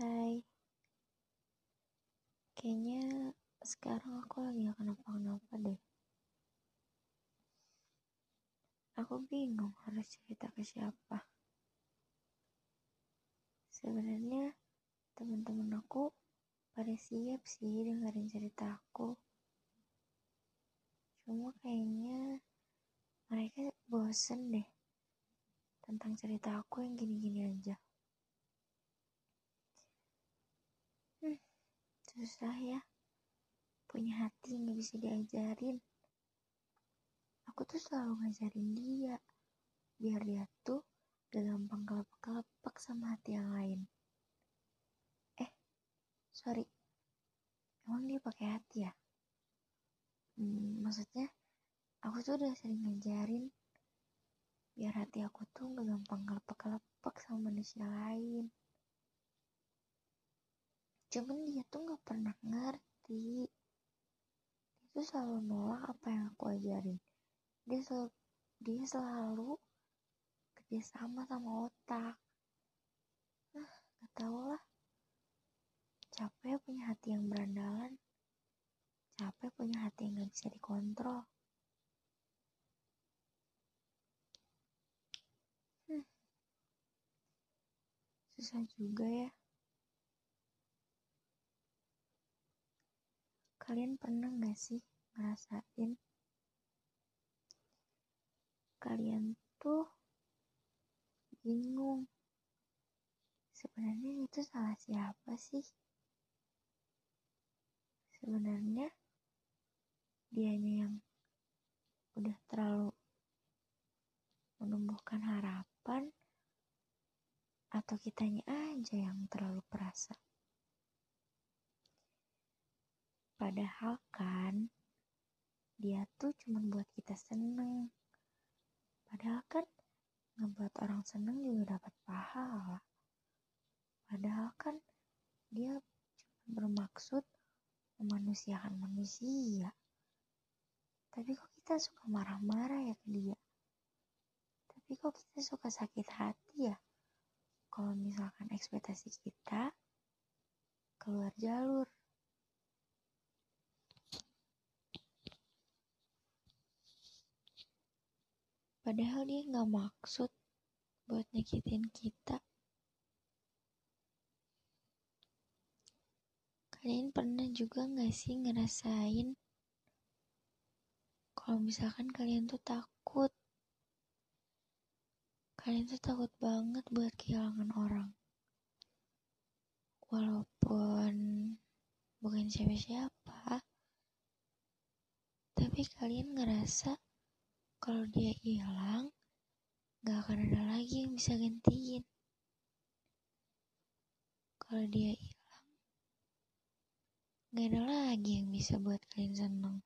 Hai, kayaknya sekarang aku lagi gak kenapa-kenapa deh. Aku bingung harus cerita ke siapa. Sebenarnya teman-teman aku pada siap sih dengerin cerita aku. Cuma kayaknya mereka bosen deh tentang cerita aku yang gini-gini aja. Hmm, susah ya. Punya hati nggak bisa diajarin. Aku tuh selalu ngajarin dia. Biar dia tuh gak gampang kelepek-kelepek sama hati yang lain. Eh, sorry. Emang dia pakai hati ya? Hmm, maksudnya, aku tuh udah sering ngajarin biar hati aku tuh gak gampang kelepek-kelepek sama manusia lain. Cuman dia tuh gak pernah ngerti. Dia tuh selalu nolak apa yang aku ajarin. Dia selalu, dia selalu kerjasama sama otak. Nah, gak tau lah. Capek punya hati yang berandalan. Capek punya hati yang gak bisa dikontrol. Hmm. Susah juga ya. Kalian pernah gak sih ngerasain kalian tuh bingung? Sebenarnya itu salah siapa sih? Sebenarnya dianya yang udah terlalu menumbuhkan harapan atau kitanya aja yang terlalu perasa padahal kan dia tuh cuma buat kita seneng. Padahal kan ngebuat orang seneng juga dapat pahala. Padahal kan dia cuma bermaksud memanusiakan manusia. Tapi kok kita suka marah-marah ya ke dia? Tapi kok kita suka sakit hati ya? Kalau misalkan ekspektasi kita keluar jalur padahal dia nggak maksud buat nyakitin kita. Kalian pernah juga nggak sih ngerasain kalau misalkan kalian tuh takut? Kalian tuh takut banget buat kehilangan orang. Walaupun bukan siapa-siapa tapi kalian ngerasa kalau dia hilang gak akan ada lagi yang bisa gantiin. Kalau dia hilang gak ada lagi yang bisa buat kalian seneng.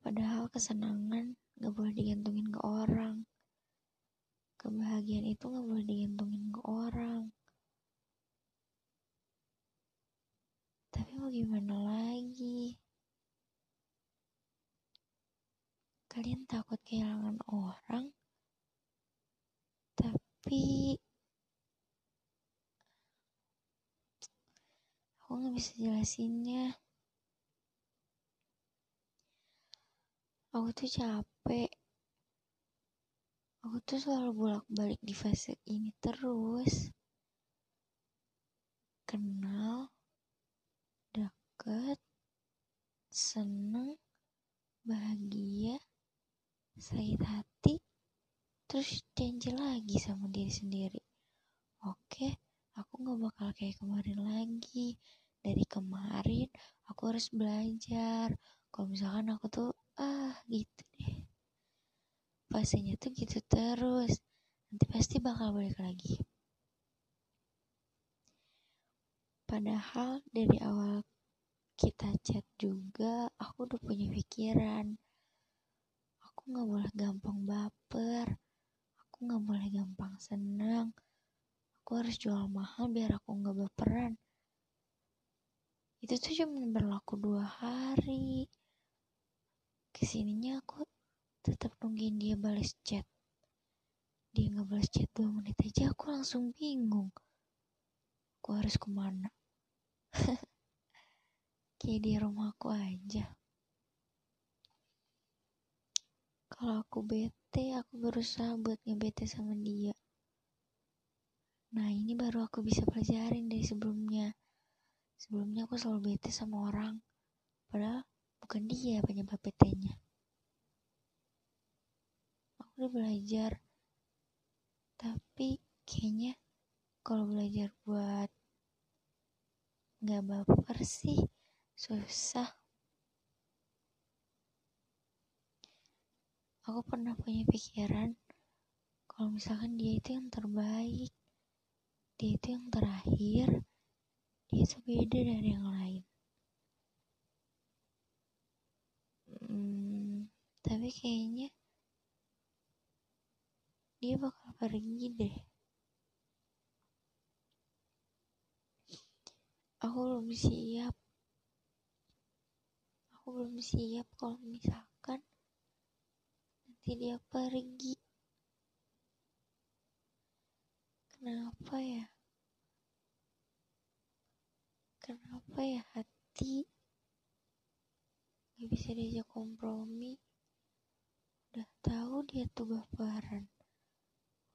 Padahal kesenangan gak boleh digantungin ke orang. Kebahagiaan itu gak boleh digantungin ke orang. Tapi mau gimana lagi kalian takut kehilangan orang? Tapi aku nggak bisa jelasinnya. Aku tuh capek. Aku tuh selalu bolak-balik di fase ini terus. Kenal deket seneng bahagia sakit hati terus janji lagi sama diri sendiri. Oke aku gak bakal kayak kemarin lagi. Dari kemarin aku harus belajar. Kalau misalkan aku tuh ah gitu deh. Fasenya tuh gitu terus. Nanti pasti bakal balik lagi. Padahal dari awal kita chat juga aku udah punya pikiran aku nggak boleh gampang baper. Aku nggak boleh gampang senang. Aku harus jual mahal biar aku nggak baperan. Itu tuh cuma berlaku dua hari. Ke sininya aku tetap nungguin dia balas chat. Dia nggak balas chat dua menit aja aku langsung bingung. Aku harus ke mana. Kayak di rumahku aja. Kalau aku bete, aku berusaha buat ngebete sama dia. Nah ini baru aku bisa pelajarin dari sebelumnya. Sebelumnya aku selalu bete sama orang. Padahal bukan dia penyebab betenya. Aku udah belajar. Tapi kayaknya kalau belajar buat nggak baper sih susah. Aku pernah punya pikiran kalau misalkan dia itu yang terbaik dia itu yang terakhir dia itu beda dari yang lain. Hmm, tapi kayaknya dia bakal pergi deh. Aku belum siap. Aku belum siap kalau misalkan nanti dia pergi Kenapa ya? Kenapa ya hati gak bisa diajak kompromi? Udah tahu dia tuh baperan.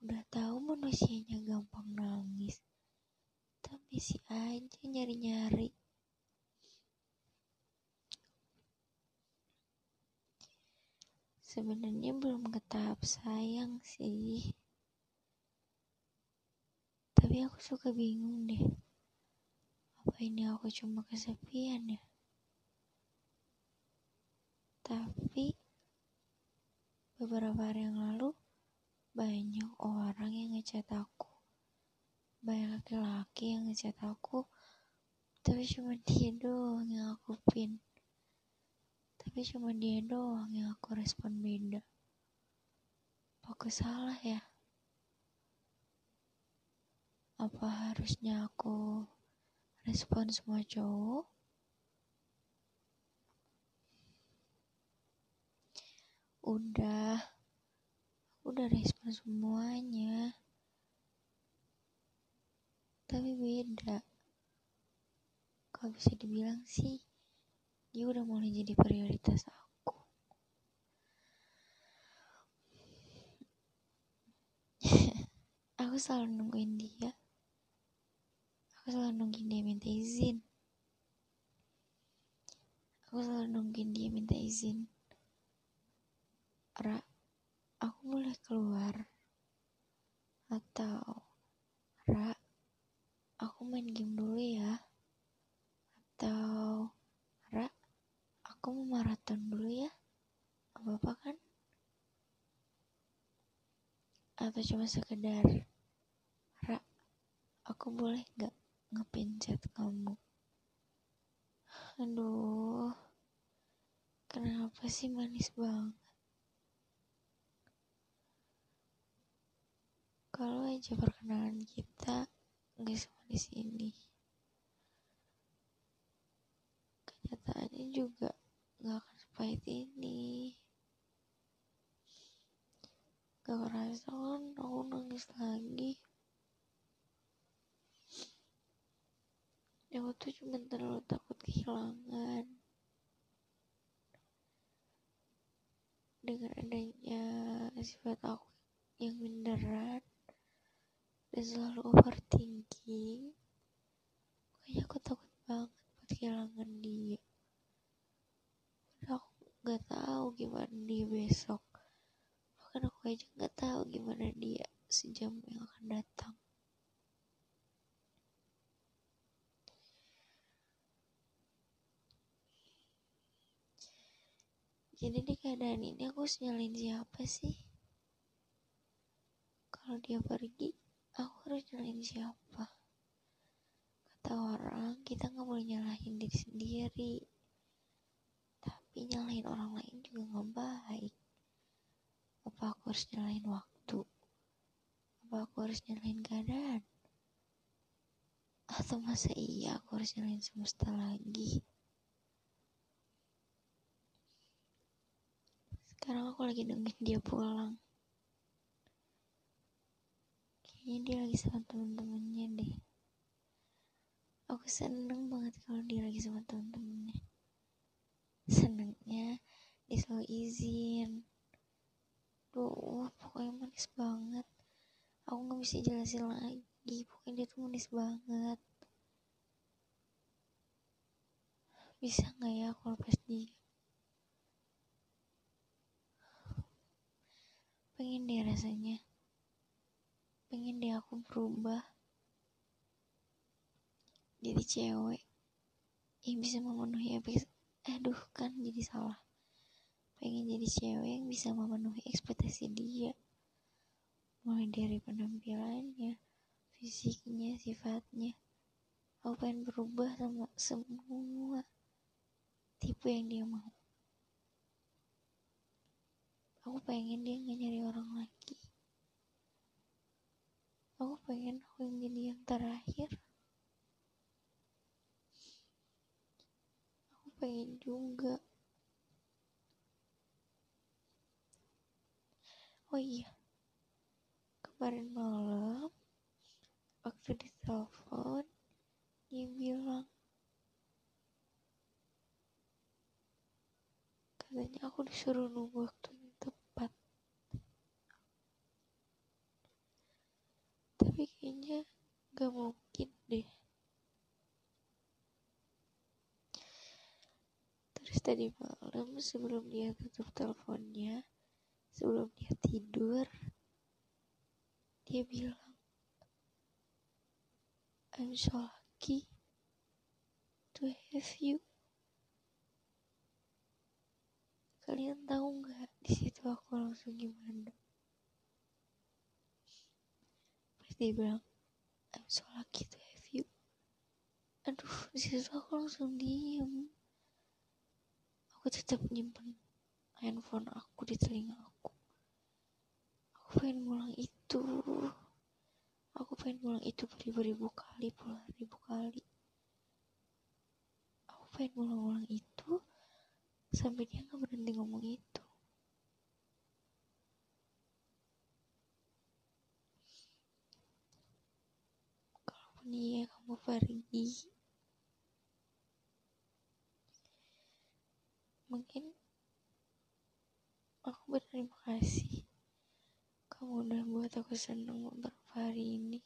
Udah tahu manusianya gampang nangis. Tapi si aja nyari-nyari. Sebenarnya belum ke tahap sayang sih. Tapi aku suka bingung deh. Apa ini aku cuma kesepian ya? Tapi beberapa hari yang lalu banyak orang yang ngechat aku. Banyak laki-laki yang ngechat aku. Tapi cuma dia doang yang aku pin tapi cuma dia doang yang aku respon beda. Aku salah ya? Apa harusnya aku respon semua cowok? Udah. Udah respon semuanya. Tapi beda. Kalau bisa dibilang sih dia udah mulai jadi prioritas aku. Aku selalu nungguin dia. Aku selalu nungguin dia minta izin. Aku selalu nungguin dia minta izin. Ra aku boleh keluar? Atau Ra aku main game dulu ya? Atau aku mau maraton dulu ya. Apa apa kan? Atau cuma sekedar Ra aku boleh gak ngepencet kamu? Aduh kenapa sih manis banget? Kalau aja perkenalan kita nggak sama di sini kenyataannya juga nggak akan sepahit ini. Gak kerasa kan aku nangis lagi. Aku tuh cuma terlalu takut kehilangan. Dengan adanya sifat aku yang minderan dan selalu overthinking makanya aku takut banget buat kehilangan dia nggak tahu gimana dia besok. Bahkan aku aja nggak tahu gimana dia sejam yang akan datang. Jadi di keadaan ini aku harus siapa sih? Kalau dia pergi aku harus nyalain siapa? Kata orang kita nggak boleh nyalahin diri sendiri tapi nyalahin orang lain juga nggak baik. Apa aku harus nyalahin waktu? Apa aku harus nyalahin keadaan? Atau masa iya aku harus nyalahin semesta lagi? Sekarang aku lagi nungguin dia pulang. Kayaknya dia lagi sama temen-temennya deh. aku seneng banget kalau dia lagi sama temen-temennya senengnya dia selalu izin. Tuh pokoknya manis banget. Aku nggak bisa jelasin lagi. Pokoknya dia tuh manis banget. Bisa nggak ya aku lepas dia? Pengen deh rasanya. Pengen deh aku berubah. Jadi cewek. Yang bisa memenuhi apa aduh kan jadi salah. Pengen jadi cewek yang bisa memenuhi ekspektasi dia. Mulai dari penampilannya fisiknya sifatnya. Aku pengen berubah sama semua tipe yang dia mau. Aku pengen dia nggak nyari orang lagi. Aku pengen aku yang jadi yang terakhir juga. Oh iya. Kemarin malam waktu ditelepon dia bilang katanya aku disuruh nunggu waktu yang tepat. Tapi kayaknya gak mungkin deh terus tadi malam sebelum dia tutup teleponnya sebelum dia tidur dia bilang I'm so lucky to have you. Kalian tahu nggak di situ aku langsung gimana? Pas dia bilang I'm so lucky to have you. Aduh di situ aku langsung diem aku tetap nyimpen handphone aku di telinga aku. Aku pengen ngulang itu. Aku pengen ngulang itu beribu-ribu kali puluhan ribu kali. Aku pengen ngulang-ngulang itu sampai dia nggak berhenti ngomong itu. Kalaupun iya kamu pergi mungkin aku berterima kasih kamu udah buat aku seneng beberapa hari ini.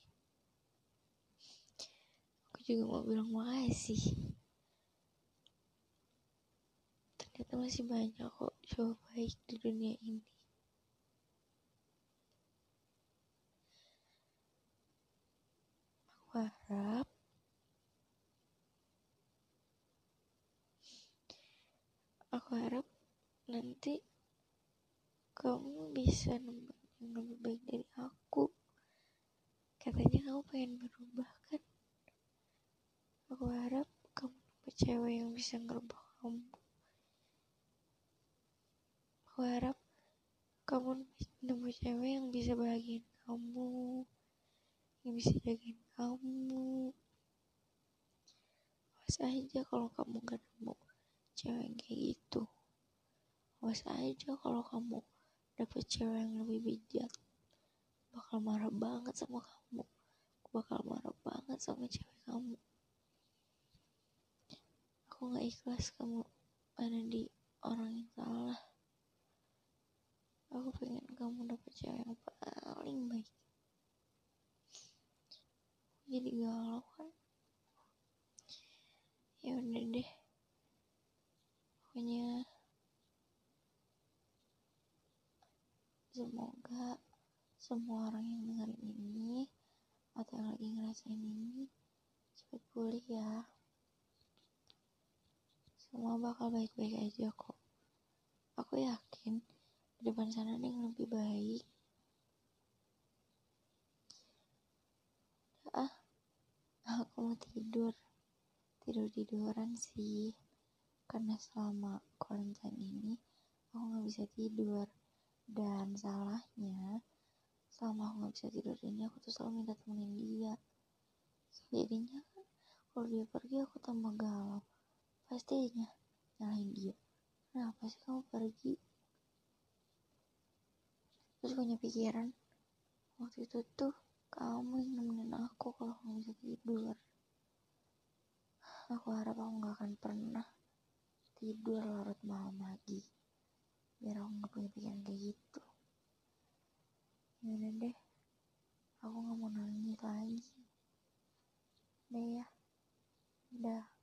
Aku juga mau bilang makasih. Ternyata masih banyak kok cowok baik di dunia ini. Aku harap aku harap nanti kamu bisa nemuin yang lebih baik dari aku. Katanya kamu pengen berubah kan? Aku harap kamu nemu cewek yang bisa ngerubah kamu. Aku harap kamu nemu cewek yang bisa bahagiain kamu yang bisa jagain kamu. Awas aja kalau kamu gak nemu cewek kayak gitu. Awas aja kalau kamu dapet cewek yang lebih bijak bakal marah banget sama kamu. Aku bakal marah banget sama cewek kamu. Aku gak ikhlas kamu ada di orang yang salah. Aku pengen kamu dapet cewek yang paling baik. Jadi galau kan? Ya udah deh pokoknya semoga semua orang yang dengerin ini atau yang lagi ngerasain ini cepet pulih ya. Semua bakal baik-baik aja kok. Aku yakin di depan sana ada yang lebih baik. Ah aku mau tidur. Tidur tiduran sih karena selama quarantine ini aku nggak bisa tidur. Dan salahnya selama aku nggak bisa tidur ini aku tuh selalu minta temenin dia. Jadinya kan kalau dia pergi aku tambah galau. Pastinya nyalahin dia. Kenapa sih kamu pergi? Terus punya pikiran? Waktu itu tuh kamu yang nemenin aku kalau nggak bisa tidur. Aku harap aku gak akan pernah tidur larut malam lagi. Biar aku gak punya pikiran kayak gitu. Gimana deh. Aku gak mau nangis lagi. Deh ya. Udah